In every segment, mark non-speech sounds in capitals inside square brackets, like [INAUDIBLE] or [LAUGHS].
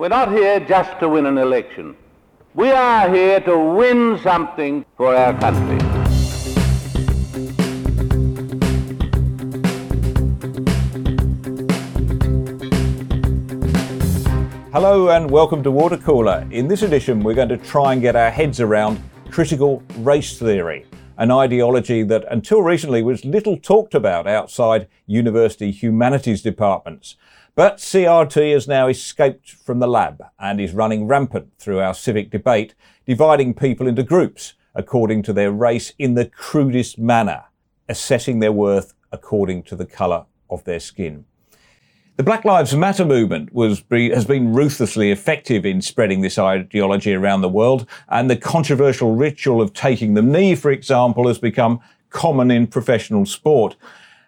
We're not here just to win an election. We are here to win something for our country. Hello and welcome to Water Cooler. In this edition, we're going to try and get our heads around critical race theory, an ideology that until recently was little talked about outside university humanities departments. But CRT has now escaped from the lab and is running rampant through our civic debate, dividing people into groups according to their race in the crudest manner, assessing their worth according to the colour of their skin. The Black Lives Matter movement was, has been ruthlessly effective in spreading this ideology around the world, and the controversial ritual of taking the knee, for example, has become common in professional sport.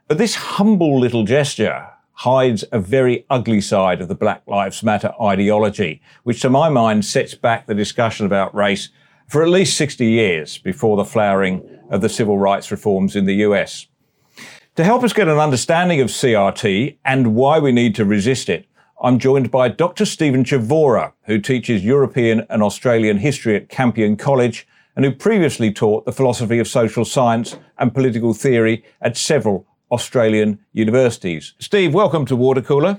But this humble little gesture hides a very ugly side of the Black Lives Matter ideology, which to my mind sets back the discussion about race for at least 60 years before the flowering of the civil rights reforms in the US. To help us get an understanding of CRT and why we need to resist it, I'm joined by Dr. Stephen Chavura, who teaches European and Australian history at Campion College and who previously taught the philosophy of social science and political theory at several Australian universities. Steve, welcome to Water Cooler.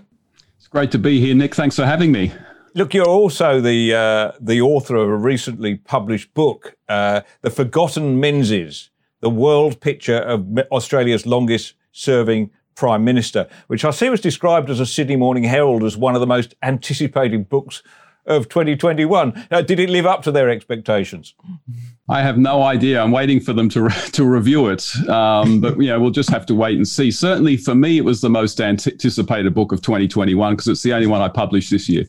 It's great to be here, Nick. Thanks for having me. Look, you're also the uh, the author of a recently published book, uh, "The Forgotten Menzies: the world picture of Australia's longest serving Prime Minister, which I see was described as a Sydney Morning Herald as one of the most anticipated books of 2021. Uh, did it live up to their expectations? I have no idea. I'm waiting for them to re- [LAUGHS] to review it, um, [LAUGHS] but you know we'll just have to wait and see. Certainly, for me, it was the most anticipated book of 2021 because it's the only one I published this year.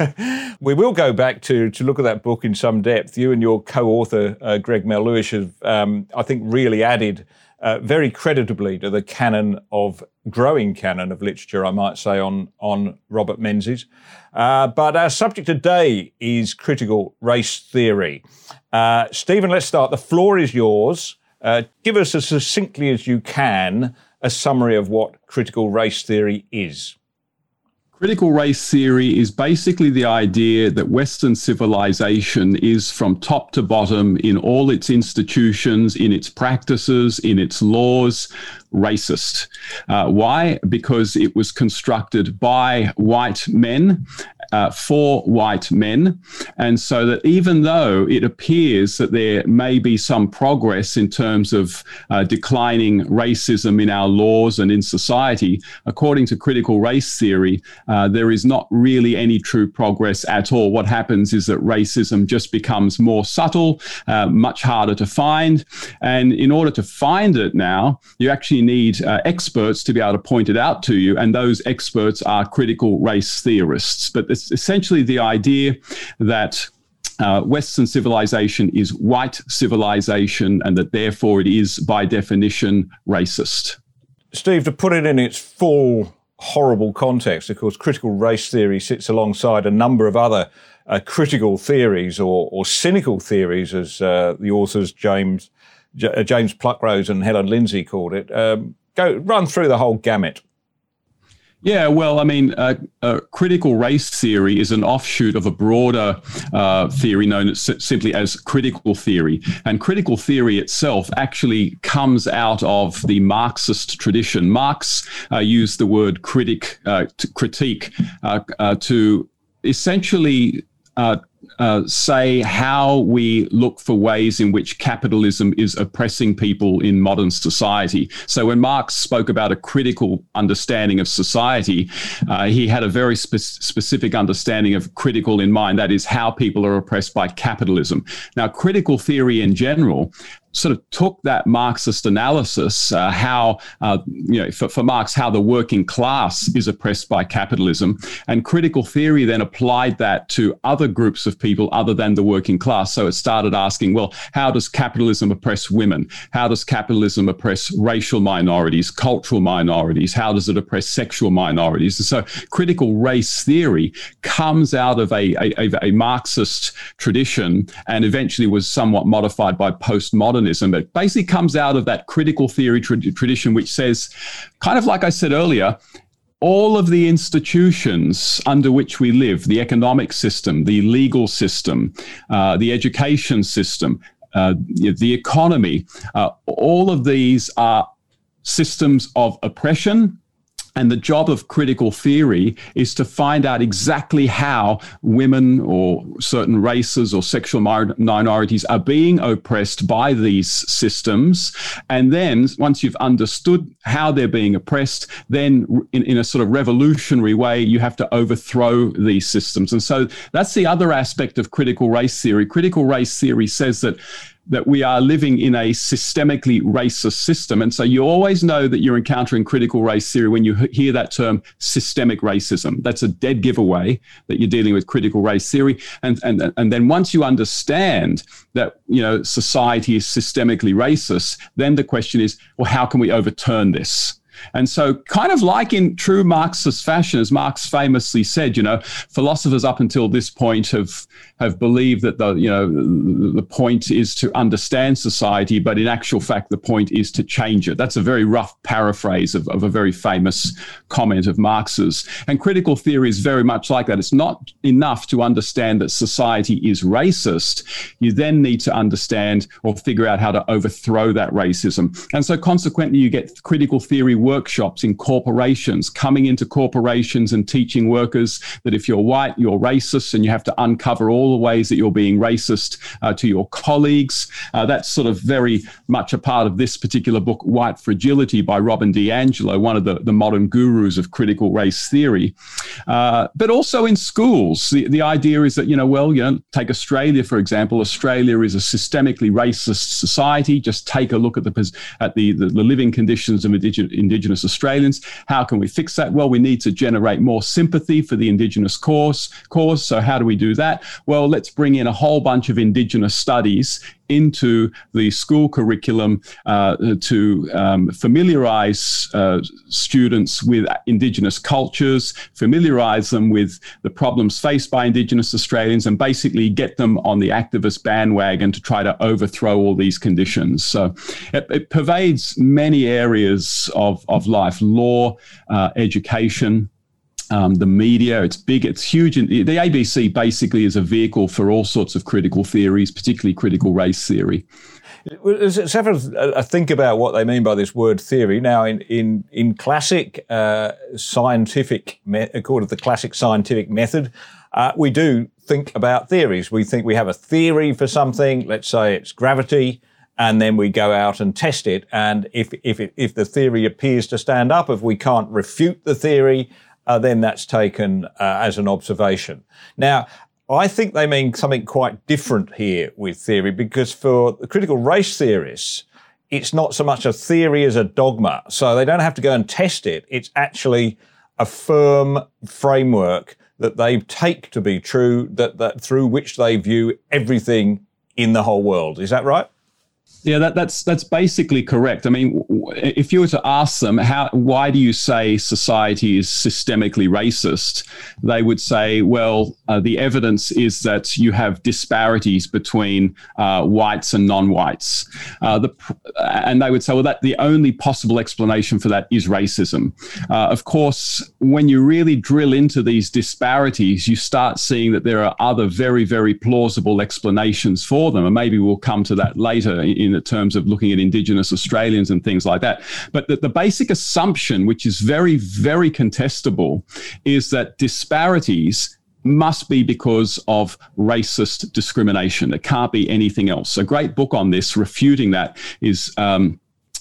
[LAUGHS] we will go back to to look at that book in some depth. You and your co-author uh, Greg Melleuish have, um, I think, really added uh, very creditably to the canon of growing canon of literature, I might say, on on Robert Menzies. Uh, but our subject today is critical race theory. Uh, Stephen, let's start. The floor is yours. Uh, give us as succinctly as you can a summary of what critical race theory is. Critical race theory is basically the idea that Western civilization is from top to bottom in all its institutions, in its practices, in its laws, racist. Uh, why? Because it was constructed by white men uh, for white men. And so that even though it appears that there may be some progress in terms of uh, declining racism in our laws and in society, according to critical race theory, uh, there is not really any true progress at all. What happens is that racism just becomes more subtle, uh, much harder to find. And in order to find it now, you actually need uh, experts to be able to point it out to you. And those experts are critical race theorists. But it's essentially the idea that uh, Western civilization is white civilization and that therefore it is by definition racist. Steve, to put it in its full horrible context, of course, critical race theory sits alongside a number of other uh, critical theories or, or, cynical theories, as uh, the authors James J- uh, James Pluckrose and Helen Lindsay called it. Um, go run through the whole gamut. Yeah, well, I mean, uh, critical race theory is an offshoot of a broader uh, theory known as, simply as critical theory. And critical theory itself actually comes out of the Marxist tradition. Marx uh, used the word critic, uh, critique, to essentially uh, say how we look for ways in which capitalism is oppressing people in modern society. So when Marx spoke about a critical understanding of society, uh, he had a very spe- specific understanding of critical in mind. That is how people are oppressed by capitalism. Now, critical theory in general sort of took that Marxist analysis, uh, how, uh, you know, for, for Marx, how the working class is oppressed by capitalism, and critical theory then applied that to other groups of people other than the working class. So it started asking, well, how does capitalism oppress women? How does capitalism oppress racial minorities, cultural minorities? How does it oppress sexual minorities? And so critical race theory comes out of a, a, a Marxist tradition and eventually was somewhat modified by postmodernism it basically comes out of that critical theory tra- tradition, which says, kind of like I said earlier, all of the institutions under which we live the economic system, the legal system, uh, the education system, uh, the economy uh, all of these are systems of oppression and the job of critical theory is to find out exactly how women or certain races or sexual minorities are being oppressed by these systems. And then once you've understood how they're being oppressed, then in, in a sort of revolutionary way, you have to overthrow these systems. And so that's the other aspect of critical race theory. Critical race theory says that that we are living in a systemically racist system. And so you always know that you're encountering critical race theory when you hear that term systemic racism. That's a dead giveaway that you're dealing with critical race theory. And, and, and then once you understand that, you know, society is systemically racist, then the question is, well, how can we overturn this? And so, kind of like in true Marxist fashion, as Marx famously said, you know, philosophers up until this point have have believed that the you know the point is to understand society, but in actual fact, the point is to change it. That's a very rough paraphrase of, of a very famous comment of Marx's. And critical theory is very much like that. It's not enough to understand that society is racist. You then need to understand or figure out how to overthrow that racism. And so, consequently, you get critical theory workshops in corporations, coming into corporations and teaching workers that if you're white, you're racist, and you have to uncover all the ways that you're being racist uh, to your colleagues. Uh, that's sort of very much a part of this particular book, White Fragility by Robin DiAngelo, one of the, the modern gurus of critical race theory. Uh, but also in schools, the, the idea is that, you know, well, you know, take Australia, for example. Australia is a systemically racist society. Just take a look at the, at the, the, the living conditions of indigenous Indigenous Australians. How can we fix that? Well, we need to generate more sympathy for the Indigenous cause. cause. So, how do we do that? Well, let's bring in a whole bunch of Indigenous studies into the school curriculum uh, to um, familiarize uh, students with Indigenous cultures, familiarize them with the problems faced by Indigenous Australians, and basically get them on the activist bandwagon to try to overthrow all these conditions. So it, it pervades many areas of, of life law, uh, education um, the media. It's big, it's huge. the ABC basically is a vehicle for all sorts of critical theories, particularly critical race theory. Let's have a, think about what they mean by this word theory. Now, in in in classic uh, scientific, me- according to the classic scientific method, uh, we do think about theories. We think we have a theory for something. Let's say it's gravity, and then we go out and test it. And if if it, if the theory appears to stand up, if we can't refute the theory, uh, then that's taken uh, as an observation. Now, I think they mean something quite different here with theory because for the critical race theorists, it's not so much a theory as a dogma. So they don't have to go and test it. It's actually a firm framework that they take to be true, that, that through which they view everything in the whole world. Is that right? Yeah, that, that's that's basically correct. I mean, if you were to ask them how, why do you say society is systemically racist, they would say, well, uh, the evidence is that you have disparities between uh, whites and non-whites. Uh, the, and they would say, well, that the only possible explanation for that is racism. Uh, of course, when you really drill into these disparities, you start seeing that there are other very, very plausible explanations for them, and maybe we'll come to that later in terms of looking at Indigenous Australians and things like that. But the, the basic assumption, which is very, very contestable, is that disparities must be because of racist discrimination. It can't be anything else. A great book on this, refuting that, is. Um,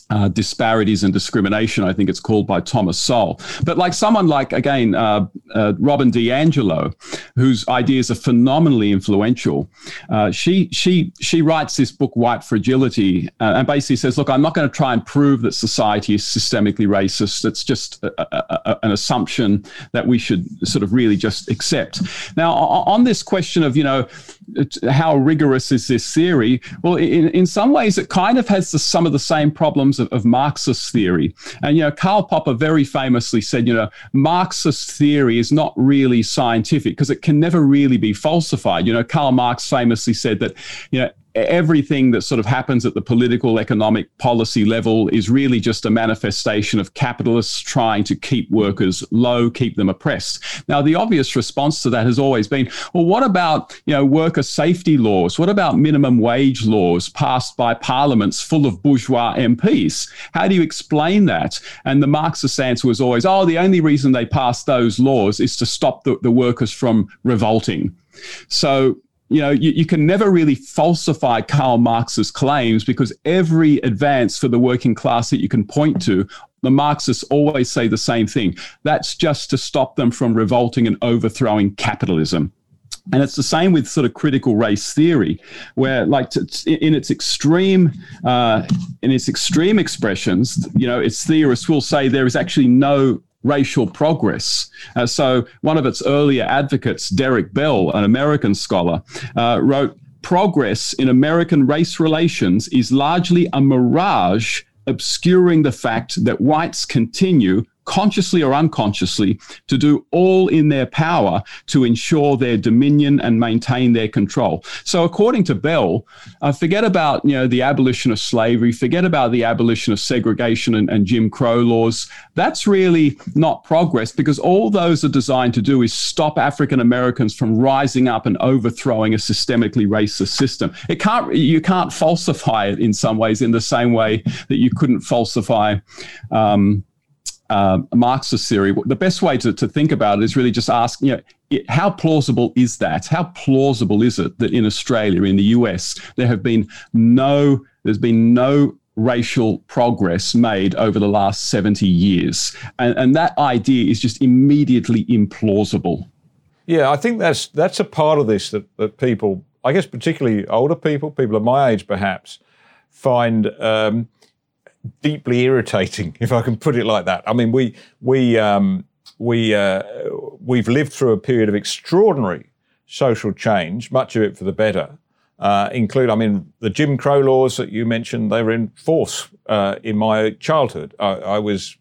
uh, disparities and discrimination, I think it's called by Thomas Sowell. But like someone like, again, uh, uh, Robin DiAngelo, whose ideas are phenomenally influential, uh, she, she, she writes this book, White Fragility, uh, and basically says, look, I'm not going to try and prove that society is systemically racist. It's just a, a, a, an assumption that we should sort of really just accept. Now, on this question of, you know, how rigorous is this theory? Well, in, in some ways, it kind of has the, some of the same problems of, of Marxist theory. And, you know, Karl Popper very famously said, you know, Marxist theory is not really scientific because it can never really be falsified. You know, Karl Marx famously said that, you know, everything that sort of happens at the political, economic, policy level is really just a manifestation of capitalists trying to keep workers low, keep them oppressed. Now, the obvious response to that has always been, well, what about you know worker safety laws? What about minimum wage laws passed by parliaments full of bourgeois MPs? How do you explain that? And the Marxist answer was always, oh, the only reason they passed those laws is to stop the, the workers from revolting. So you know, you, you, can never really falsify Karl Marx's claims because every advance for the working class that you can point to, the Marxists always say the same thing. That's just to stop them from revolting and overthrowing capitalism. And it's the same with sort of critical race theory, where, like, in its extreme, uh, in its extreme expressions, you know, its theorists will say there is actually no racial progress. Uh, so, one of its earlier advocates, Derek Bell, an American scholar, uh, wrote Progress in American race relations is largely a mirage obscuring the fact that whites continue consciously or unconsciously, to do all in their power to ensure their dominion and maintain their control. So, according to Bell, uh, forget about you know the abolition of slavery, forget about the abolition of segregation and, and Jim Crow laws. That's really not progress because all those are designed to do is stop African Americans from rising up and overthrowing a systemically racist system. It can't you can't falsify it in some ways in the same way that you couldn't falsify. Um, uh, Marxist theory, the best way to, to think about it is really just ask, you know, how plausible is that? How plausible is it that in Australia, in the US, there have been no, there's been no racial progress made over the last 70 years? And, and that idea is just immediately implausible. Yeah, I think that's that's a part of this that, that people, I guess particularly older people, people of my age perhaps, find um, deeply irritating, if I can put it like that. I mean, we we um, we uh, we've lived through a period of extraordinary social change, much of it for the better. Uh, include, I mean, the Jim Crow laws that you mentioned. They were in force uh, in my childhood. I, I was.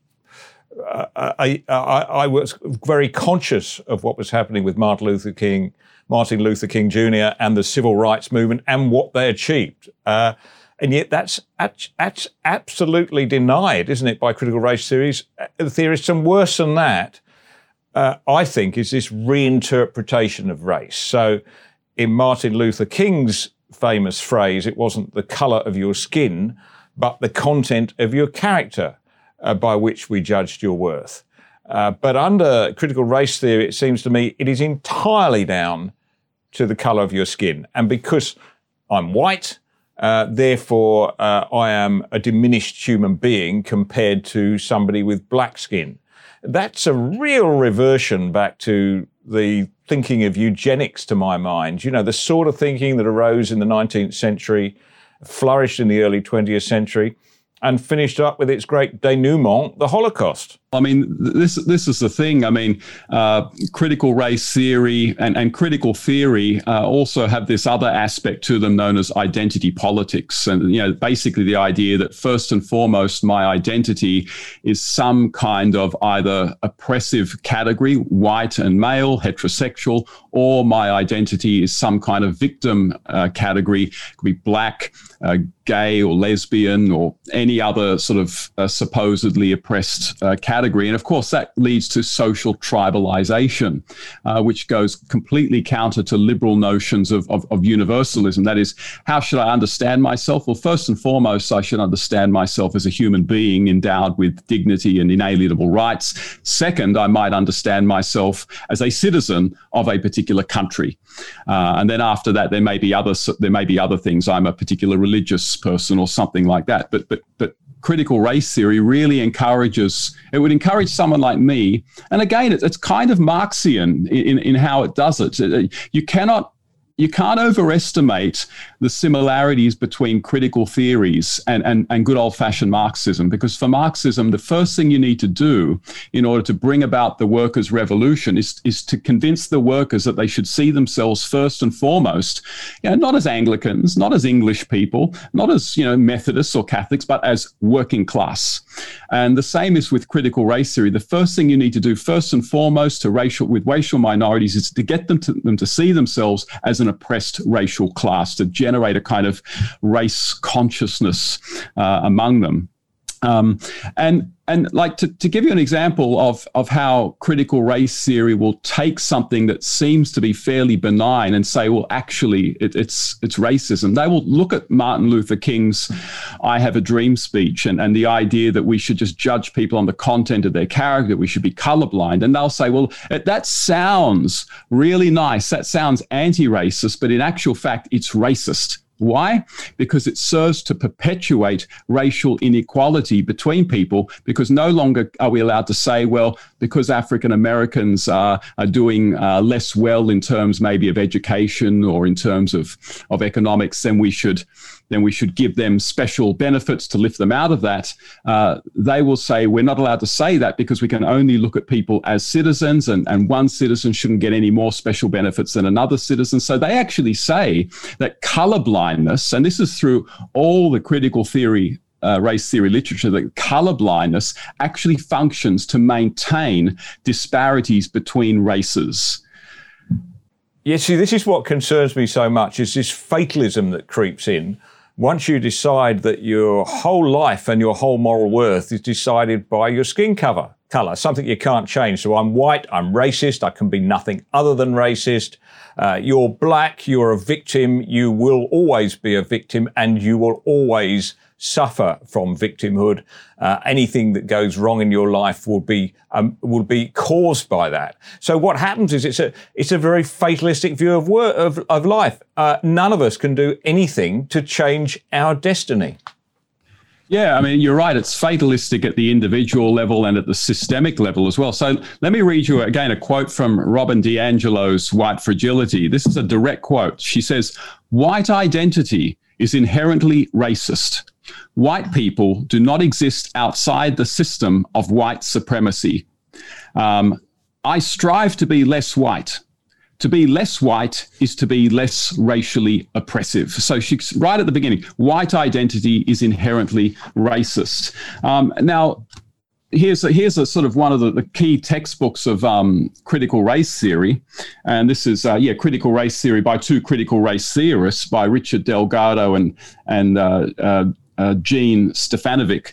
Uh, I, I, I, was very conscious of what was happening with Martin Luther King, Martin Luther King Jr., and the civil rights movement, and what they achieved. Uh, and yet that's, that's absolutely denied, isn't it, by critical race theories, uh, theorists? And worse than that, uh, I think, is this reinterpretation of race. So in Martin Luther King's famous phrase, it wasn't the color of your skin, but the content of your character uh, by which we judged your worth. Uh, but under critical race theory, it seems to me it is entirely down to the color of your skin. And because I'm white, uh, therefore, uh, I am a diminished human being compared to somebody with black skin. That's a real reversion back to the thinking of eugenics, to my mind. You know, the sort of thinking that arose in the 19th century, flourished in the early 20th century, and finished up with its great denouement, the Holocaust. I mean, this this is the thing. I mean, uh, critical race theory and, and critical theory uh, also have this other aspect to them known as identity politics, and you know, basically the idea that first and foremost, my identity is some kind of either oppressive category, white and male, heterosexual, or my identity is some kind of victim uh, category, it could be black, uh, gay, or lesbian, or any other sort of uh, supposedly oppressed uh, category category. And of course, that leads to social tribalization, uh, which goes completely counter to liberal notions of, of, of, universalism. That is, how should I understand myself? Well, first and foremost, I should understand myself as a human being endowed with dignity and inalienable rights. Second, I might understand myself as a citizen of a particular country. Uh, and then after that, there may be other there may be other things. I'm a particular religious person or something like that. But but but critical race theory really encourages, it would encourage someone like me. And again, it's, kind of Marxian in, in how it does it. You cannot you can't overestimate the similarities between critical theories and, and, and good old fashioned Marxism. Because for Marxism, the first thing you need to do in order to bring about the workers' revolution is, is to convince the workers that they should see themselves first and foremost, you know, not as Anglicans, not as English people, not as you know, Methodists or Catholics, but as working class. And the same is with critical race theory. The first thing you need to do, first and foremost, to racial with racial minorities is to get them to them to see themselves as an oppressed racial class, to generate a kind of race consciousness uh, among them. Um, and and like to, to give you an example of of how critical race theory will take something that seems to be fairly benign and say, well, actually, it, it's it's racism. They will look at Martin Luther King's "I Have a Dream" speech and and the idea that we should just judge people on the content of their character, we should be colorblind, and they'll say, well, that sounds really nice, that sounds anti-racist, but in actual fact, it's racist why? Because it serves to perpetuate racial inequality between people, because no longer are we allowed to say, well, because African Americans are, are doing uh, less well in terms maybe of education or in terms of, of economics, then we should then we should give them special benefits to lift them out of that. Uh, they will say we're not allowed to say that because we can only look at people as citizens, and, and one citizen shouldn't get any more special benefits than another citizen. So they actually say that color blindness, and this is through all the critical theory uh, race theory literature that color blindness actually functions to maintain disparities between races. Yeah, see, this is what concerns me so much is this fatalism that creeps in once you decide that your whole life and your whole moral worth is decided by your skin cover color, something you can't change. So I'm white, I'm racist, I can be nothing other than racist. Uh, you're black, you're a victim, you will always be a victim, and you will always suffer from victimhood. Uh, anything that goes wrong in your life will be um, will be caused by that. So what happens is it's a it's a very fatalistic view of work, of, of life. Uh, none of us can do anything to change our destiny. Yeah, I mean, you're right. It's fatalistic at the individual level and at the systemic level as well. So let me read you again a quote from Robin DiAngelo's White Fragility. This is a direct quote. She says, White identity is inherently racist. White people do not exist outside the system of white supremacy. Um, I strive to be less white. To be less white is to be less racially oppressive. So she's right at the beginning. White identity is inherently racist. Um, now, here's a, here's a sort of one of the, the key textbooks of um, critical race theory, and this is uh, yeah critical race theory by two critical race theorists by Richard Delgado and and uh, uh, uh, Jean Stefancic,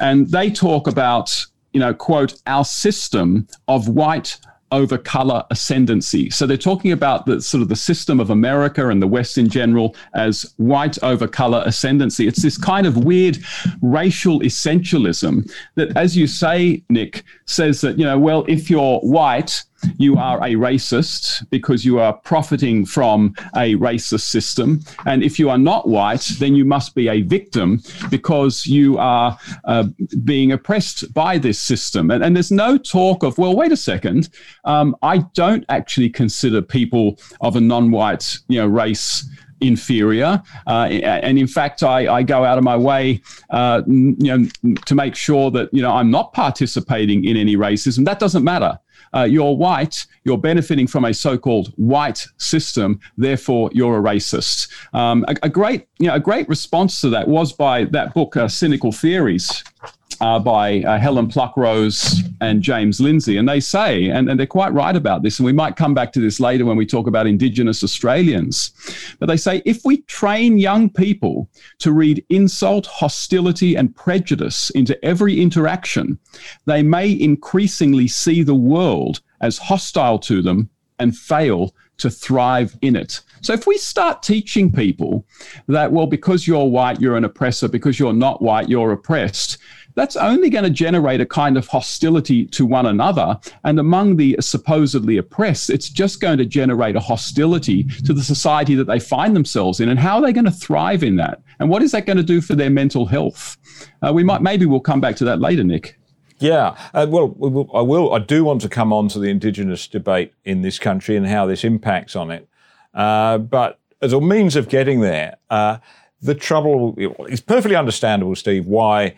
and they talk about you know quote our system of white over color ascendancy. So they're talking about the sort of the system of America and the West in general as white over color ascendancy. It's this kind of weird racial essentialism that, as you say, Nick, says that, you know, well, if you're white, you are a racist because you are profiting from a racist system. And if you are not white, then you must be a victim because you are uh, being oppressed by this system. And, and, there's no talk of, well, wait a second, um, I don't actually consider people of a non white you know, race inferior. Uh, and in fact, I, I, go out of my way, uh, you know, to make sure that you know I'm not participating in any racism. That doesn't matter uh, you're white, you're benefiting from a so-called white system, therefore you're a racist. Um, a, a, great, you know, a great response to that was by that book, uh, Cynical Theories uh, by uh, Helen Pluckrose and James Lindsay. And they say, and, and they're quite right about this, and we might come back to this later when we talk about Indigenous Australians, but they say if we train young people to read insult, hostility, and prejudice into every interaction, they may increasingly see the world as hostile to them and fail to thrive in it. So if we start teaching people that, well, because you're white, you're an oppressor, because you're not white, you're oppressed, that's only going to generate a kind of hostility to one another. And among the supposedly oppressed, it's just going to generate a hostility to the society that they find themselves in. And how are they going to thrive in that? And what is that going to do for their mental health? Uh, we might, maybe we'll come back to that later, Nick. Yeah, uh, well, I will. I do want to come on to the Indigenous debate in this country and how this impacts on it. Uh, but as a means of getting there, uh, the trouble is perfectly understandable, Steve, why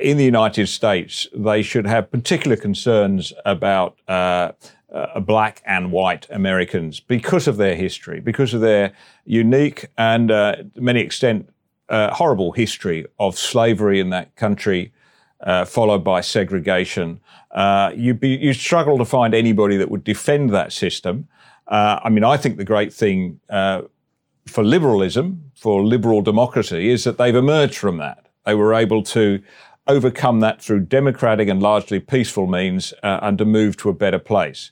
in the United States, they should have particular concerns about uh, uh, black and white Americans because of their history, because of their unique and, uh, to many extent, uh, horrible history of slavery in that country, uh, followed by segregation. you you struggle to find anybody that would defend that system. Uh, I mean, I think the great thing uh, for liberalism, for liberal democracy, is that they've emerged from that. They were able to overcome that through democratic and largely peaceful means uh, and to move to a better place.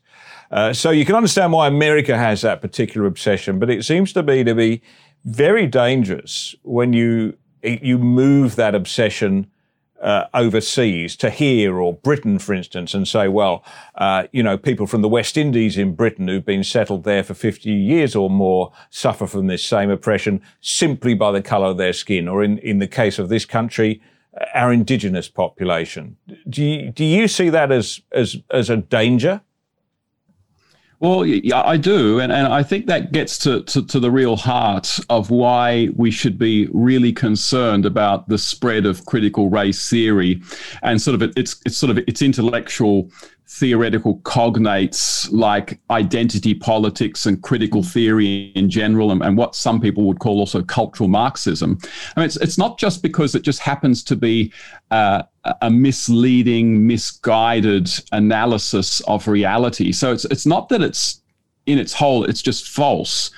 Uh, so you can understand why America has that particular obsession, but it seems to me to be very dangerous when you you move that obsession uh, overseas to here or Britain, for instance, and say, well, uh, you know, people from the West Indies in Britain who've been settled there for 50 years or more suffer from this same oppression simply by the colour of their skin, or in, in the case of this country, our indigenous population. Do you, do you see that as, as, as a danger? Well, yeah, I do. And, and I think that gets to, to, to, the real heart of why we should be really concerned about the spread of critical race theory and sort of its, it's sort of its intellectual theoretical cognates like identity politics and critical theory in general, and, and, what some people would call also cultural Marxism. I mean, it's, it's not just because it just happens to be uh, a misleading, misguided analysis of reality. So it's it's not that it's in its whole, it's just false.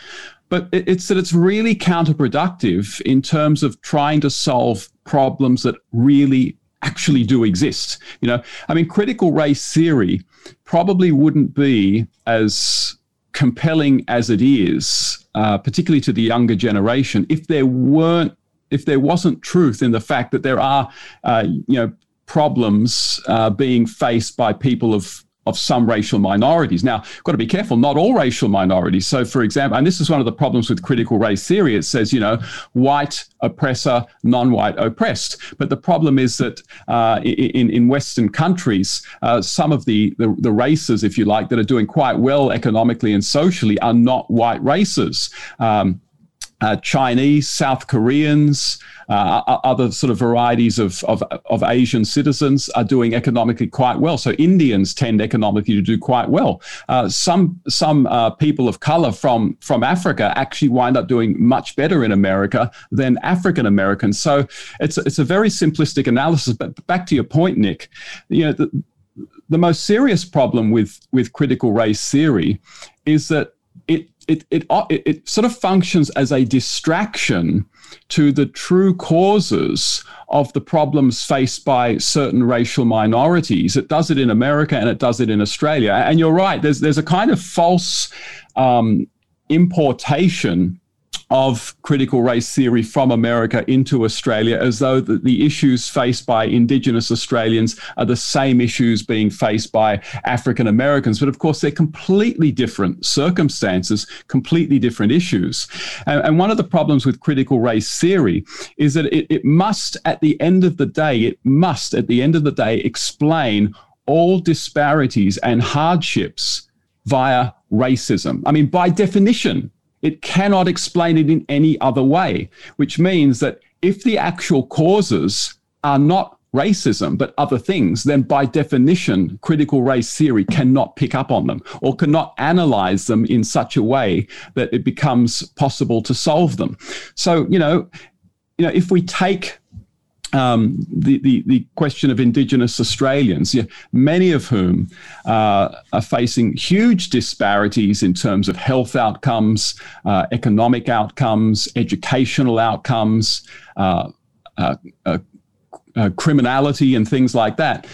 But it's that it's really counterproductive in terms of trying to solve problems that really actually do exist. You know, I mean, critical race theory probably wouldn't be as compelling as it is, uh, particularly to the younger generation, if there weren't, if there wasn't truth in the fact that there are, uh, you know, problems uh, being faced by people of of some racial minorities. Now, got to be careful, not all racial minorities. So, for example, and this is one of the problems with critical race theory, it says, you know, white oppressor, non white oppressed. But the problem is that uh, in, in Western countries, uh, some of the, the, the, races, if you like, that are doing quite well economically and socially are not white races. Um, uh, Chinese, South Koreans, uh, other sort of varieties of, of, of, Asian citizens are doing economically quite well. So Indians tend economically to do quite well. Uh, some some uh, people of color from from Africa actually wind up doing much better in America than African Americans. So it's it's a very simplistic analysis. But back to your point, Nick, you know the, the most serious problem with with critical race theory is that it it, it, it, sort of functions as a distraction to the true causes of the problems faced by certain racial minorities. It does it in America and it does it in Australia. And you're right, there's, there's a kind of false um, importation of critical race theory from America into Australia as though the, the, issues faced by Indigenous Australians are the same issues being faced by African Americans. But of course, they're completely different circumstances, completely different issues. And, and one of the problems with critical race theory is that it, it must, at the end of the day, it must, at the end of the day, explain all disparities and hardships via racism. I mean, by definition, it cannot explain it in any other way, which means that if the actual causes are not racism, but other things, then by definition, critical race theory cannot pick up on them or cannot analyze them in such a way that it becomes possible to solve them. So, you know, you know, if we take um, the, the, the, question of Indigenous Australians, yeah, many of whom uh, are facing huge disparities in terms of health outcomes, uh, economic outcomes, educational outcomes, uh, uh, uh, uh criminality, and things like that.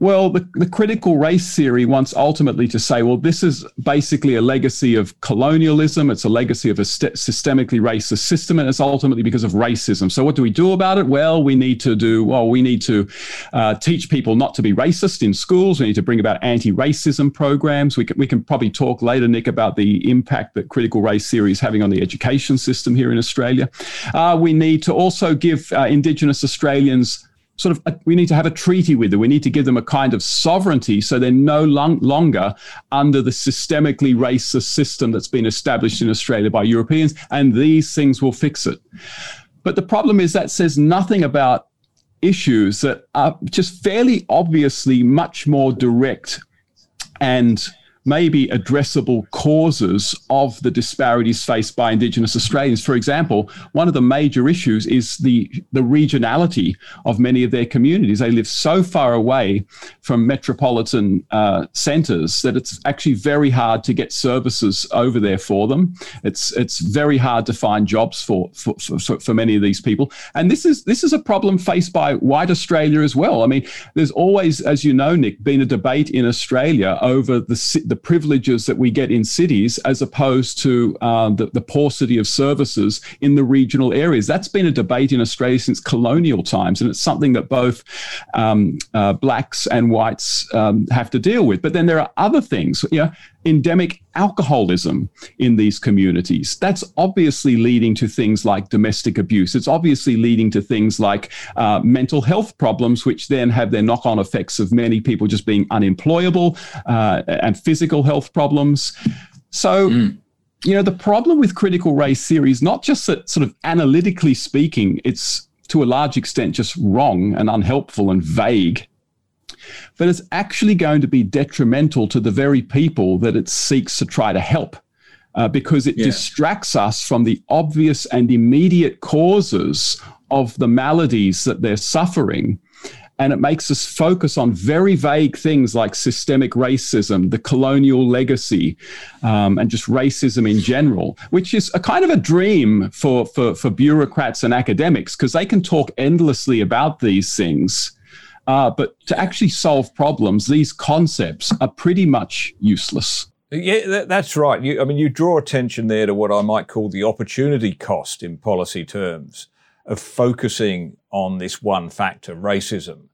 Well, the, the critical race theory wants ultimately to say, well, this is basically a legacy of colonialism. It's a legacy of a st- systemically racist system, and it's ultimately because of racism. So, what do we do about it? Well, we need to do, well, we need to uh, teach people not to be racist in schools. We need to bring about anti racism programs. We can, we can probably talk later, Nick, about the impact that critical race theory is having on the education system here in Australia. Uh, we need to also give uh, Indigenous Australians sort of a, we need to have a treaty with them. We need to give them a kind of sovereignty so they're no long, longer under the systemically racist system that's been established in Australia by Europeans, and these things will fix it. But the problem is that says nothing about issues that are just fairly obviously much more direct and maybe addressable causes of the disparities faced by Indigenous Australians. For example, one of the major issues is the, the regionality of many of their communities. They live so far away from metropolitan uh, centres that it's actually very hard to get services over there for them. It's it's very hard to find jobs for for, for, for many of these people, and this is this is a problem faced by white Australia as well. I mean, there's always, as you know, Nick, been a debate in Australia over the the privileges that we get in cities as opposed to uh, the, the paucity of services in the regional areas. That's been a debate in Australia since colonial times, and it's something that both um, uh, blacks and whites um, have to deal with. But then there are other things. You know, endemic alcoholism in these communities. That's obviously leading to things like domestic abuse. It's obviously leading to things like uh, mental health problems, which then have their knock on effects of many people just being unemployable uh, and physical health problems. So, mm. you know, the problem with critical race theory is not just that, sort of analytically speaking, it's to a large extent just wrong and unhelpful and vague but it's actually going to be detrimental to the very people that it seeks to try to help. Uh, because it yeah. distracts us from the obvious and immediate causes of the maladies that they're suffering. And it makes us focus on very vague things like systemic racism, the colonial legacy, um, and just racism in general, which is a kind of a dream for, for, for bureaucrats and academics because they can talk endlessly about these things. Uh, but to actually solve problems, these concepts are pretty much useless. Yeah, that's right. You, I mean, you draw attention there to what I might call the opportunity cost in policy terms of focusing on this one factor, racism.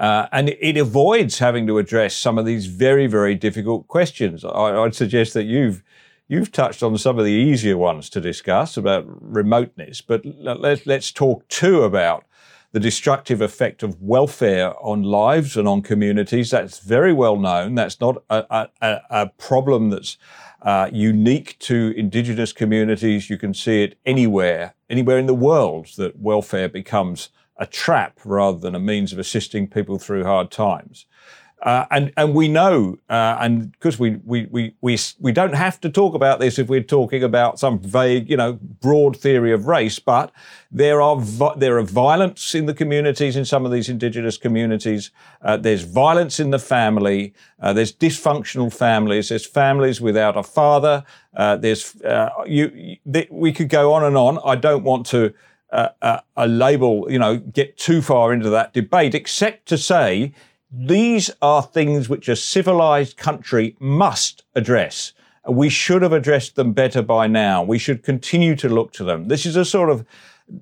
Uh, and it avoids having to address some of these very, very difficult questions. I, would suggest that you've you've touched on some of the easier ones to discuss about remoteness, but let, let's talk too about the destructive effect of welfare on lives and on communities. That's very well known. That's not a, a, a problem that's uh, unique to Indigenous communities. You can see it anywhere, anywhere in the world that welfare becomes a trap rather than a means of assisting people through hard times. Uh, and and we know, uh, and because we, we we we we don't have to talk about this if we're talking about some vague, you know, broad theory of race, but there are there are violence in the communities in some of these indigenous communities. Uh, there's violence in the family. Uh, there's dysfunctional families. There's families without a father. Uh, there's uh, you. Th- we could go on and on. I don't want to. a label, you know, get too far into that debate, except to say these are things which a civilized country must address. We should have addressed them better by now. We should continue to look to them. This is a sort of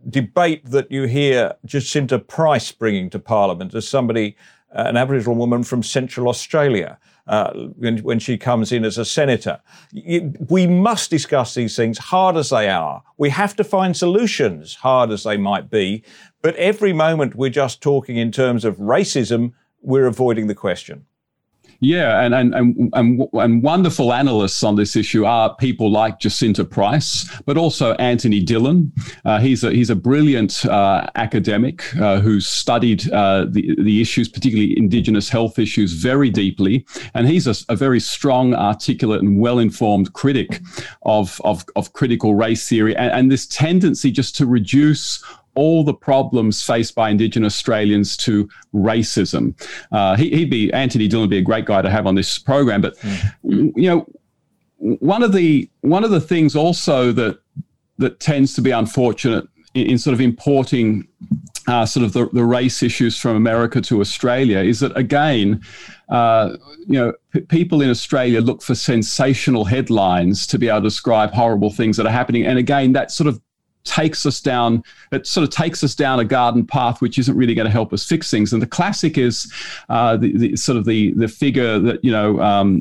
debate that you hear Jacinta Price bringing to Parliament as somebody, uh, an Aboriginal woman from Central Australia. Uh, when, when, she comes in as a senator. We must discuss these things, hard as they are. We have to find solutions, hard as they might be. But every moment we're just talking in terms of racism we're avoiding the question. Yeah, and, and and and and wonderful analysts on this issue are people like Jacinta Price, but also Anthony Dillon. Uh, he's a he's a brilliant uh, academic uh, who's studied uh, the the issues, particularly Indigenous health issues, very deeply, and he's a, a very strong, articulate, and well informed critic of, of of critical race theory, and, and this tendency just to reduce all the problems faced by Indigenous Australians to racism. Uh, he, would be Anthony Dillon would be a great guy to have on this program. But mm. you know, one of the one of the things also that that tends to be unfortunate in, in sort of importing uh, sort of the, the race issues from America to Australia is that again, uh, you know, p- people in Australia look for sensational headlines to be able to describe horrible things that are happening, and again, that sort of takes us down it sort of takes us down a garden path which isn't really going to help us fix things. And the classic is uh, the, the, sort of the the figure that you know um,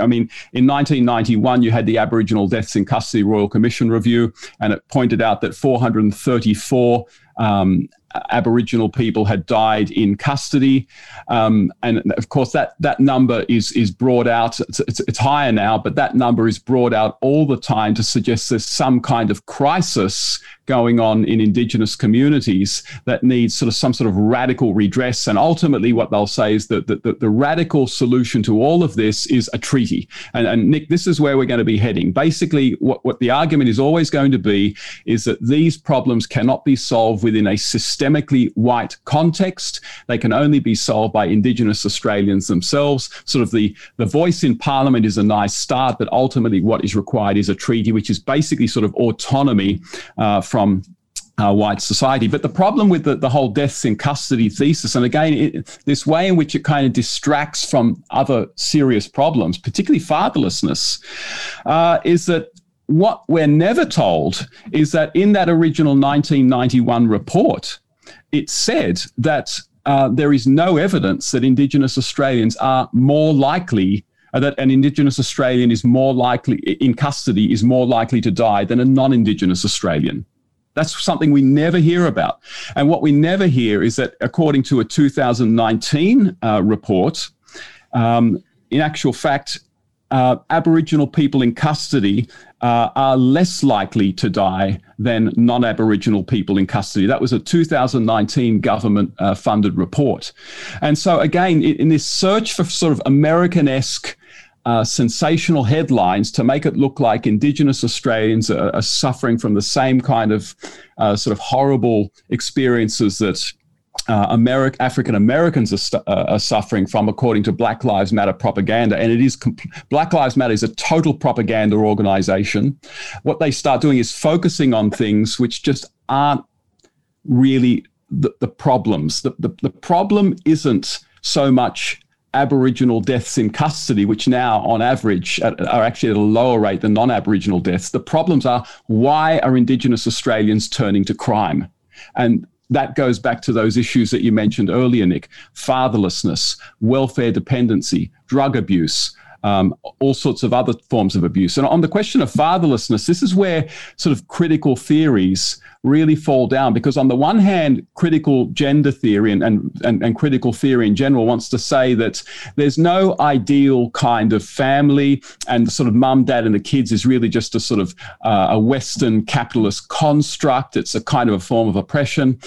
i mean in 1991 you had the aboriginal deaths in custody royal commission review and it pointed out that 434 um, Aboriginal people had died in custody, um, and of course that that number is is brought out. It's, it's, it's, higher now, but that number is brought out all the time to suggest there's some kind of crisis going on in Indigenous communities that needs sort of some sort of radical redress. And ultimately, what they'll say is that the, the, the radical solution to all of this is a treaty. And, and Nick, this is where we're going to be heading. Basically, what, what the argument is always going to be is that these problems cannot be solved within a systemically white context. They can only be solved by Indigenous Australians themselves. Sort of the, the voice in Parliament is a nice start, but ultimately, what is required is a treaty, which is basically sort of autonomy uh, from uh, white society. But the problem with the, the whole deaths in custody thesis, and again, it, this way in which it kind of distracts from other serious problems, particularly fatherlessness, uh, is that what we're never told is that in that original 1991 report, it said that uh, there is no evidence that Indigenous Australians are more likely uh, that an Indigenous Australian is more likely in custody is more likely to die than a non-Indigenous Australian. That's something we never hear about. And what we never hear is that, according to a 2019 uh, report, um, in actual fact, uh, Aboriginal people in custody uh, are less likely to die than non Aboriginal people in custody. That was a 2019 government uh, funded report. And so, again, in this search for sort of American esque uh, sensational headlines to make it look like Indigenous Australians are, are suffering from the same kind of uh, sort of horrible experiences that uh, African Americans are, uh, are, suffering from, according to Black Lives Matter propaganda. And it is comp- Black Lives Matter is a total propaganda organization. What they start doing is focusing on things which just aren't really the, the problems. The, the, the problem isn't so much Aboriginal deaths in custody, which now on average are actually at a lower rate than non Aboriginal deaths. The problems are why are Indigenous Australians turning to crime? And that goes back to those issues that you mentioned earlier, Nick. Fatherlessness, welfare dependency, drug abuse, um, all sorts of other forms of abuse. And on the question of fatherlessness, this is where sort of critical theories really fall down because on the one hand critical gender theory and, and, and, and, critical theory in general wants to say that there's no ideal kind of family and the sort of mum dad and the kids is really just a sort of uh, a western capitalist construct it's a kind of a form of oppression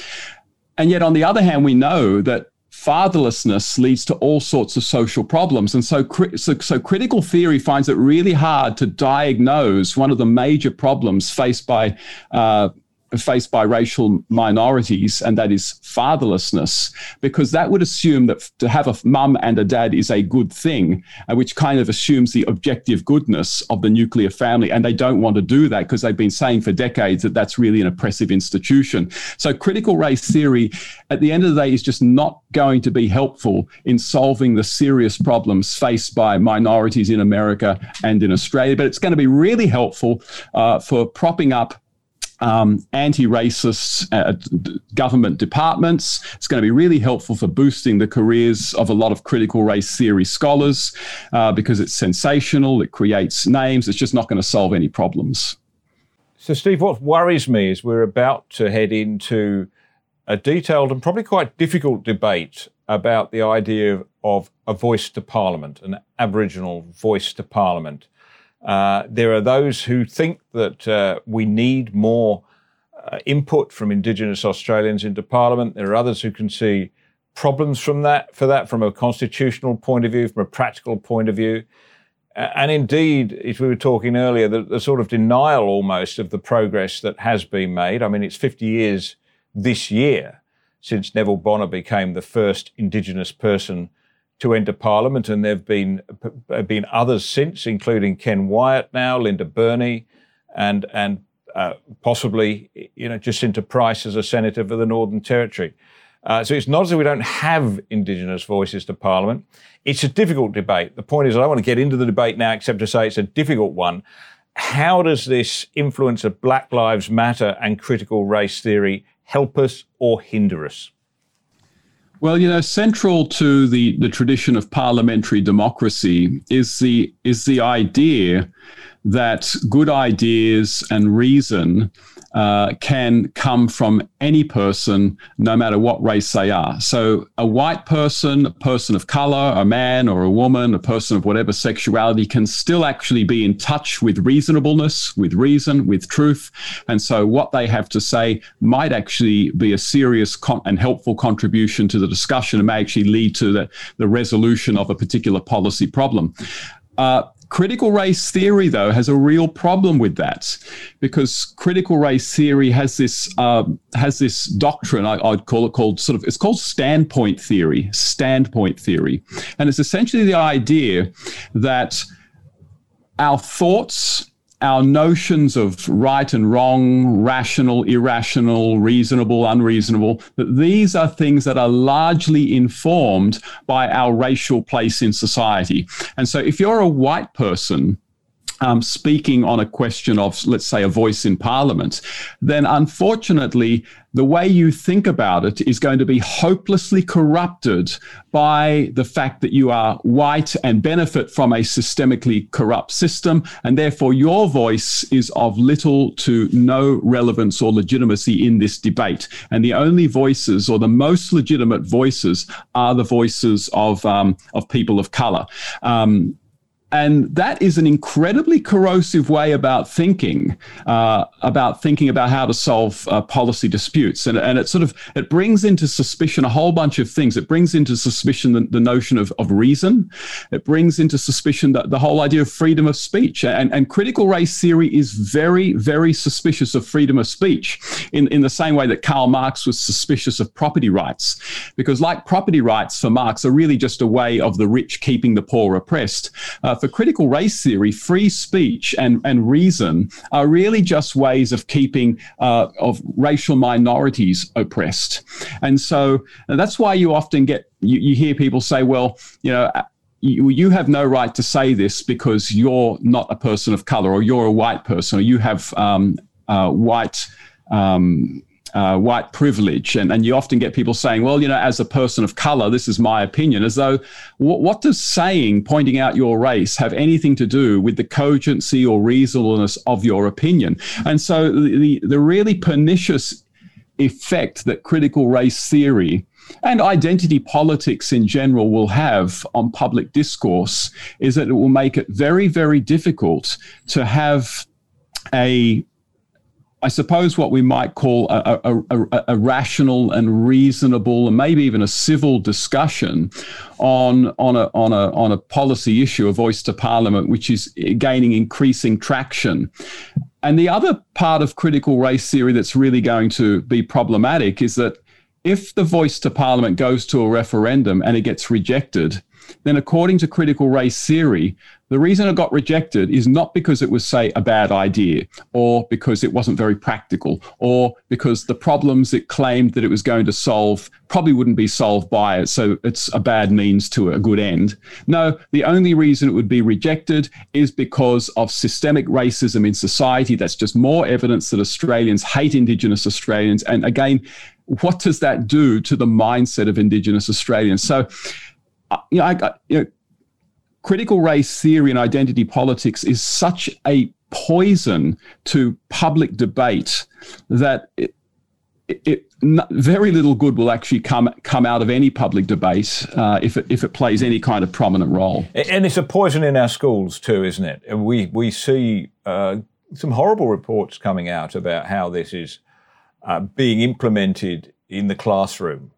and yet on the other hand we know that fatherlessness leads to all sorts of social problems. And so, so, so, critical theory finds it really hard to diagnose one of the major problems faced by uh, faced by racial minorities, and that is fatherlessness, because that would assume that to have a mum and a dad is a good thing, uh, which kind of assumes the objective goodness of the nuclear family. And they don't want to do that because they've been saying for decades that that's really an oppressive institution. So, critical race theory, at the end of the day, is just not going to be helpful in solving the serious problems faced by minorities in America and in Australia. But it's going to be really helpful uh, for propping up um, anti-racist uh, government departments. It's going to be really helpful for boosting the careers of a lot of critical race theory scholars uh, because it's sensational. It creates names. It's just not going to solve any problems. So, Steve, what worries me is we're about to head into a detailed and probably quite difficult debate about the idea of, of a voice to Parliament, an Aboriginal voice to Parliament. Uh, there are those who think that uh, we need more uh, input from Indigenous Australians into Parliament. There are others who can see problems from that for that from a constitutional point of view, from a practical point of view. And indeed, as we were talking earlier, the, the, sort of denial almost of the progress that has been made. I mean, it's 50 years this year since Neville Bonner became the first Indigenous person to enter Parliament, and there have been been others since, including Ken Wyatt now, Linda Burney, and and uh, possibly you know Jacinta Price as a senator for the Northern Territory. Uh, so it's not as if we don't have Indigenous voices to Parliament. It's a difficult debate. The point is, I don't want to get into the debate now, except to say it's a difficult one. How does this influence of Black Lives Matter and critical race theory help us or hinder us? Well, you know, central to the, the tradition of parliamentary democracy is the is the idea that good ideas and reason uh, can come from any person, no matter what race they are. So, a white person, a person of color, a man or a woman, a person of whatever sexuality can still actually be in touch with reasonableness, with reason, with truth. And so, what they have to say might actually be a serious con- and helpful contribution to the discussion and may actually lead to the, the resolution of a particular policy problem. Uh, Critical race theory, though, has a real problem with that, because critical race theory has this uh, has this doctrine I, would call it called sort of it's called standpoint theory. Standpoint theory, and it's essentially the idea that our thoughts our notions of right and wrong, rational, irrational, reasonable, unreasonable, that these are things that are largely informed by our racial place in society. And so if you're a white person, um, speaking on a question of, let's say, a voice in parliament, then unfortunately, the way you think about it is going to be hopelessly corrupted by the fact that you are white and benefit from a systemically corrupt system. And therefore, your voice is of little to no relevance or legitimacy in this debate. And the only voices, or the most legitimate voices, are the voices of, um, of people of color. Um, and that is an incredibly corrosive way about thinking uh, about thinking about how to solve uh, policy disputes. And, and it sort of it brings into suspicion a whole bunch of things. It brings into suspicion the, the notion of, of reason. It brings into suspicion the, the whole idea of freedom of speech. And, and critical race theory is very very suspicious of freedom of speech in, in the same way that Karl Marx was suspicious of property rights. Because like property rights for Marx are really just a way of the rich keeping the poor oppressed. Uh, for critical race theory, free speech and, and reason are really just ways of keeping uh, of racial minorities oppressed. And so that's why you often get you, you hear people say, well, you know, you, you have no right to say this because you're not a person of color or you're a white person or you have um, uh, white um, uh, white privilege. And, and you often get people saying, well, you know, as a person of color, this is my opinion, as though w- what does saying, pointing out your race, have anything to do with the cogency or reasonableness of your opinion? And so the, the really pernicious effect that critical race theory and identity politics in general will have on public discourse is that it will make it very, very difficult to have a I suppose what we might call a, a, a, a, rational and reasonable, and maybe even a civil discussion on on a on a on a policy issue, a voice to Parliament, which is gaining increasing traction. And the other part of critical race theory that's really going to be problematic is that if the voice to Parliament goes to a referendum and it gets rejected, then according to critical race theory, the reason it got rejected is not because it was, say, a bad idea, or because it wasn't very practical, or because the problems it claimed that it was going to solve probably wouldn't be solved by it. So it's a bad means to a good end. No, the only reason it would be rejected is because of systemic racism in society. That's just more evidence that Australians hate Indigenous Australians. And again, what does that do to the mindset of Indigenous Australians? So, you know, I, you know critical race theory and identity politics is such a poison to public debate that it, it, very little good will actually come come out of any public debate uh, if it if it plays any kind of prominent role. And it's a poison in our schools too, isn't it? We we see uh, some horrible reports coming out about how this is uh, being implemented in the classroom.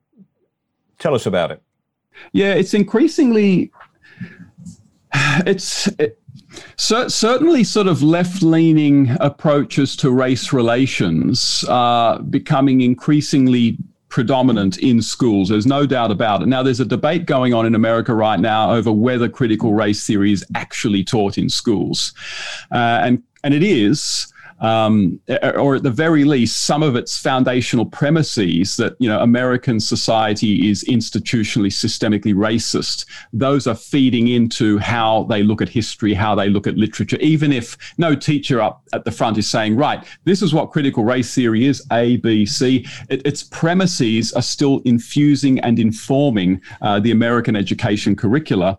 Tell us about it. Yeah, it's increasingly it's it, certainly sort of left-leaning approaches to race relations are becoming increasingly predominant in schools. There's no doubt about it. Now, there's a debate going on in America right now over whether critical race theory is actually taught in schools, uh, and and it is um, or at the very least, some of its foundational premises that you know American society is institutionally, systemically racist. Those are feeding into how they look at history, how they look at literature. Even if no teacher up at the front is saying, "Right, this is what critical race theory is," A, B, C. It, its premises are still infusing and informing uh, the American education curricula.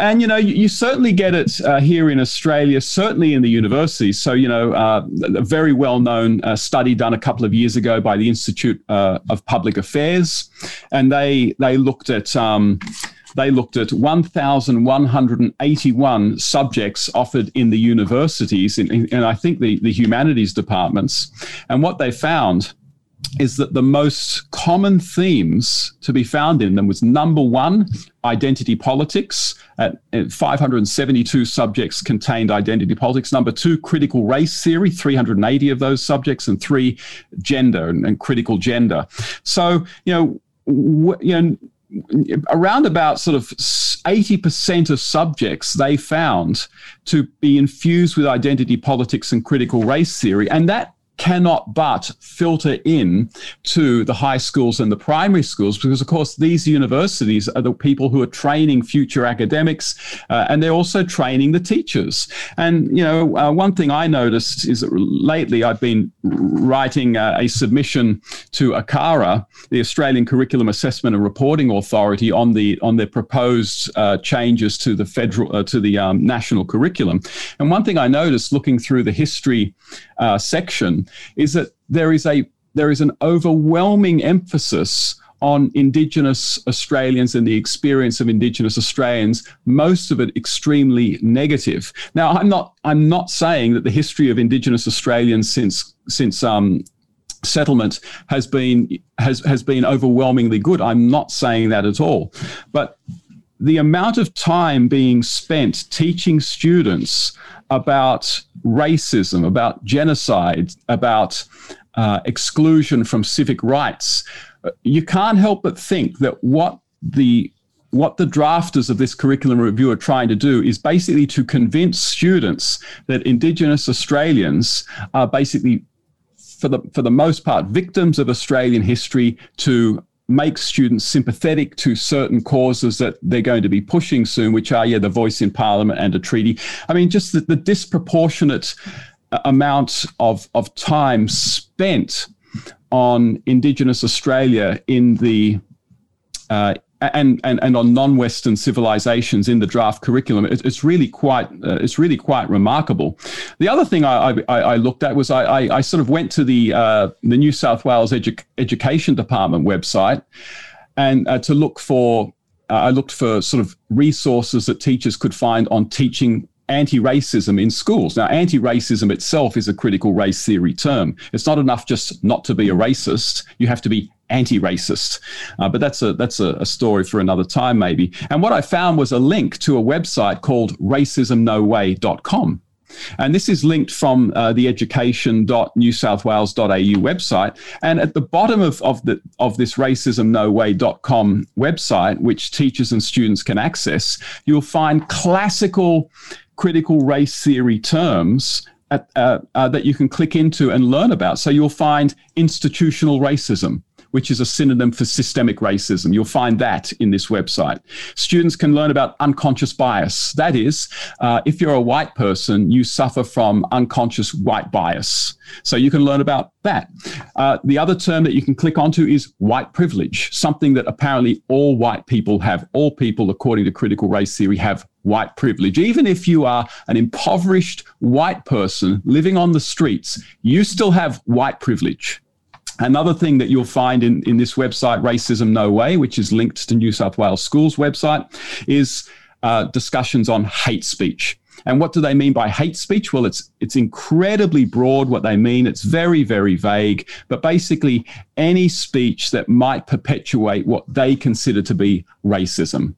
And you know, you, you certainly get it uh, here in Australia, certainly in the universities. So, you know, uh, a very well-known uh, study done a couple of years ago by the Institute uh, of Public Affairs, and they they looked at. Um, they looked at 1,181 subjects offered in the universities, and I think the, the humanities departments. And what they found is that the most common themes to be found in them was number one, identity politics. At, 572 subjects contained identity politics. Number two, critical race theory, 380 of those subjects, and three, gender and, and critical gender. So, you know, you know, around about sort of 80% of subjects they found to be infused with identity politics and critical race theory. And that cannot but filter in to the high schools and the primary schools because of course these universities are the people who are training future academics uh, and they're also training the teachers. And you know uh, one thing i noticed is that lately i've been writing uh, a submission to ACARA the australian curriculum assessment and reporting authority on the on their proposed uh, changes to the federal uh, to the um, national curriculum. And one thing i noticed looking through the history uh, section is that there is a there is an overwhelming emphasis on Indigenous Australians and the experience of Indigenous Australians, most of it extremely negative. Now, I'm not I'm not saying that the history of Indigenous Australians since since um, settlement has been has has been overwhelmingly good. I'm not saying that at all, but the amount of time being spent teaching students about racism, about genocide, about uh, exclusion from civic rights, you can't help but think that what the what the drafters of this curriculum review are trying to do is basically to convince students that Indigenous Australians are basically, for the for the most part, victims of Australian history to make students sympathetic to certain causes that they're going to be pushing soon, which are, yeah, the voice in parliament and a treaty. I mean, just the, the disproportionate uh, amount of, of time spent on Indigenous Australia in the uh, and, and, and on non-Western civilizations in the draft curriculum, it, it's really quite uh, it's really quite remarkable. The other thing I, I, I looked at was I, I, sort of went to the uh, the New South Wales Edu- Education Department website and uh, to look for uh, I looked for sort of resources that teachers could find on teaching anti-racism in schools. Now, anti-racism itself is a critical race theory term. It's not enough just not to be a racist. You have to be anti-racist. Uh, but that's a that's a, a, story for another time, maybe. And what I found was a link to a website called racismnoway.com. And this is linked from uh, the education.newsouthwales.au website. And at the bottom of, of, the, of this racismnoway.com website, which teachers and students can access, you'll find classical critical race theory terms at, uh, uh, that you can click into and learn about. So you'll find institutional racism, which is a synonym for systemic racism. You'll find that in this website. Students can learn about unconscious bias. That is, uh, if you're a white person, you suffer from unconscious white bias. So you can learn about that. Uh, the other term that you can click onto is white privilege, something that apparently all white people have. All people, according to critical race theory, have white privilege. Even if you are an impoverished white person living on the streets, you still have white privilege. Another thing that you'll find in, in this website, Racism No Way, which is linked to New South Wales Schools website, is uh, discussions on hate speech. And what do they mean by hate speech? Well, it's it's incredibly broad what they mean. It's very very vague, but basically any speech that might perpetuate what they consider to be racism.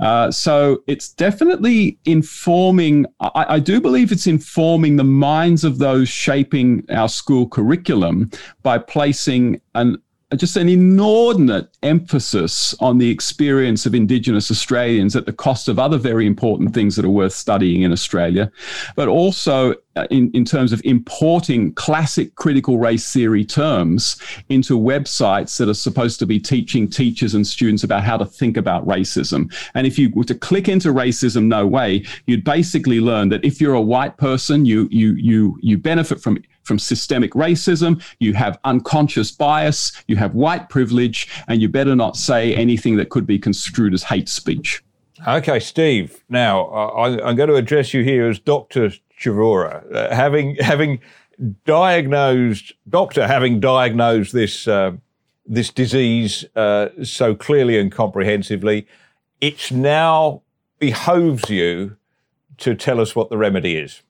Uh, so it's definitely informing, I, I, do believe it's informing the minds of those shaping our school curriculum by placing an, just an inordinate emphasis on the experience of Indigenous Australians at the cost of other very important things that are worth studying in Australia, but also uh, in, in terms of importing classic critical race theory terms into websites that are supposed to be teaching teachers and students about how to think about racism. And if you were to click into racism no way, you'd basically learn that if you're a white person, you you you you benefit from from systemic racism, you have unconscious bias, you have white privilege, and you better not say anything that could be construed as hate speech. Okay, Steve. Now I, am going to address you here as Doctor Chavura, uh, having having diagnosed doctor having diagnosed this uh, this disease uh, so clearly and comprehensively. It's now behoves you to tell us what the remedy is.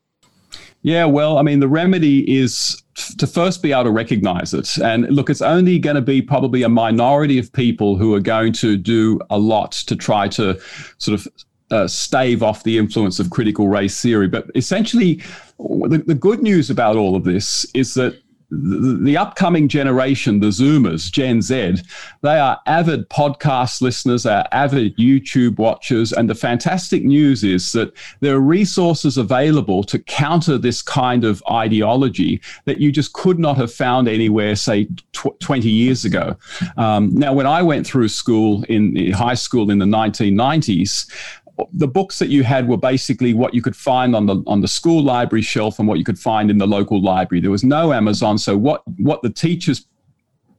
Yeah, well, I mean, the remedy is to first be able to recognize it. And look, it's only going to be probably a minority of people who are going to do a lot to try to sort of uh, stave off the influence of critical race theory. But essentially, the, the good news about all of this is that the, upcoming generation, the Zoomers, Gen Z, they are avid podcast listeners, are avid YouTube watchers. And the fantastic news is that there are resources available to counter this kind of ideology that you just could not have found anywhere, say, tw- 20 years ago. Um, now, when I went through school in, in high school in the 1990s, the books that you had were basically what you could find on the on the school library shelf and what you could find in the local library. There was no Amazon, so what what the teachers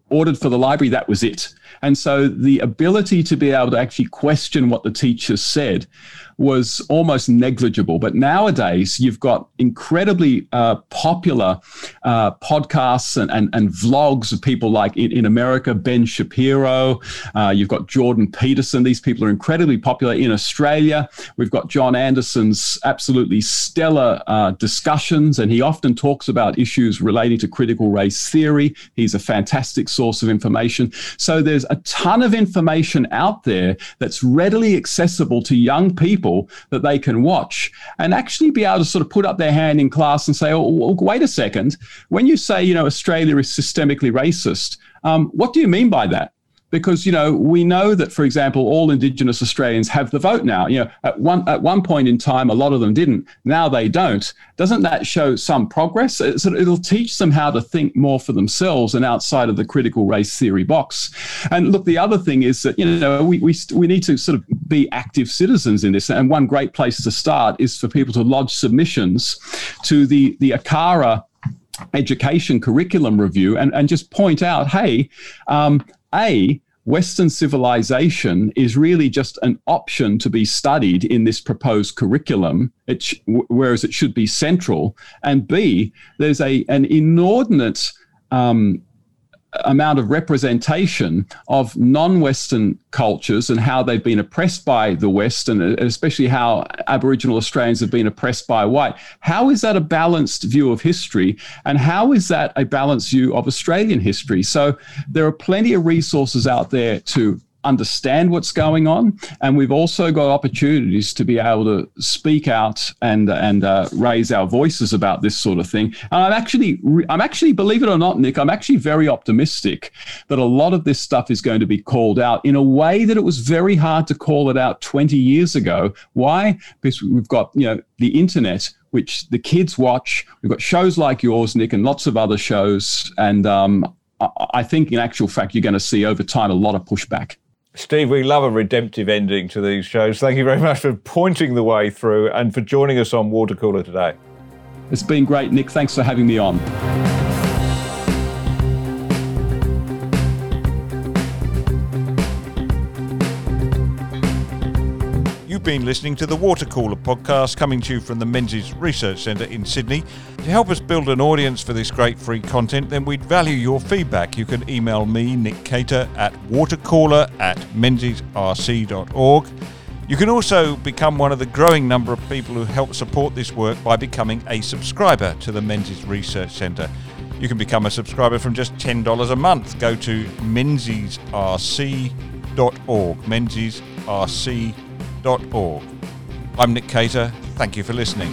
ordered for the library that was it. And so the ability to be able to actually question what the teachers said was almost negligible. But nowadays, you've got incredibly uh, popular uh, podcasts and, and, and, vlogs of people like in, in America, Ben Shapiro. Uh, you've got Jordan Peterson. These people are incredibly popular in Australia. We've got John Anderson's absolutely stellar uh, discussions, and he often talks about issues relating to critical race theory. He's a fantastic source of information. So there's a ton of information out there that's readily accessible to young people people that they can watch and actually be able to sort of put up their hand in class and say, oh, wait a second. When you say, you know, Australia is systemically racist, um, what do you mean by that? Because you know we know that for example all indigenous australians have the vote now. You know at one at one point in time a lot of them didn't. Now they don't. Doesn't that show some progress? It'll teach them how to think more for themselves and outside of the critical race theory box. And look the other thing is that you know we, we, we need to sort of be active citizens in this. And one great place to start is for people to lodge submissions to the the ACARA education curriculum review and, and just point out, hey, um, a, Western civilization is really just an option to be studied in this proposed curriculum, sh- whereas it should be central. And B, there's a an inordinate um, amount of representation of non-Western cultures and how they've been oppressed by the West, and uh, especially how Aboriginal Australians have been oppressed by white. How is that a balanced view of history, and how is that a balanced view of Australian history? So there are plenty of resources out there to understand what's going on, and we've also got opportunities to be able to speak out and and uh, raise our voices about this sort of thing. And I'm actually, I'm actually, believe it or not, Nick, I'm actually very optimistic that a lot of this stuff is going to be called out in a way that it was very hard to call it out 20 years ago. Why? Because we've got you know the internet which the kids watch. We've got shows like yours, Nick, and lots of other shows. And um, I think, in actual fact, you're going to see over time a lot of pushback. Steve, we love a redemptive ending to these shows. Thank you very much for pointing the way through and for joining us on Water Cooler today. It's been great, Nick. Thanks for having me on. Been listening to the Water Cooler podcast coming to you from the Menzies Research Centre in Sydney. To help us build an audience for this great free content, then we'd value your feedback. You can email me, Nick Cater, at watercooler at menziesrc.org. You can also become one of the growing number of people who help support this work by becoming a subscriber to the Menzies Research Centre. You can become a subscriber from just $10 a month. Go to menziesrc.org. Menziesrc.org I'm Nick Cater. Thank you for listening.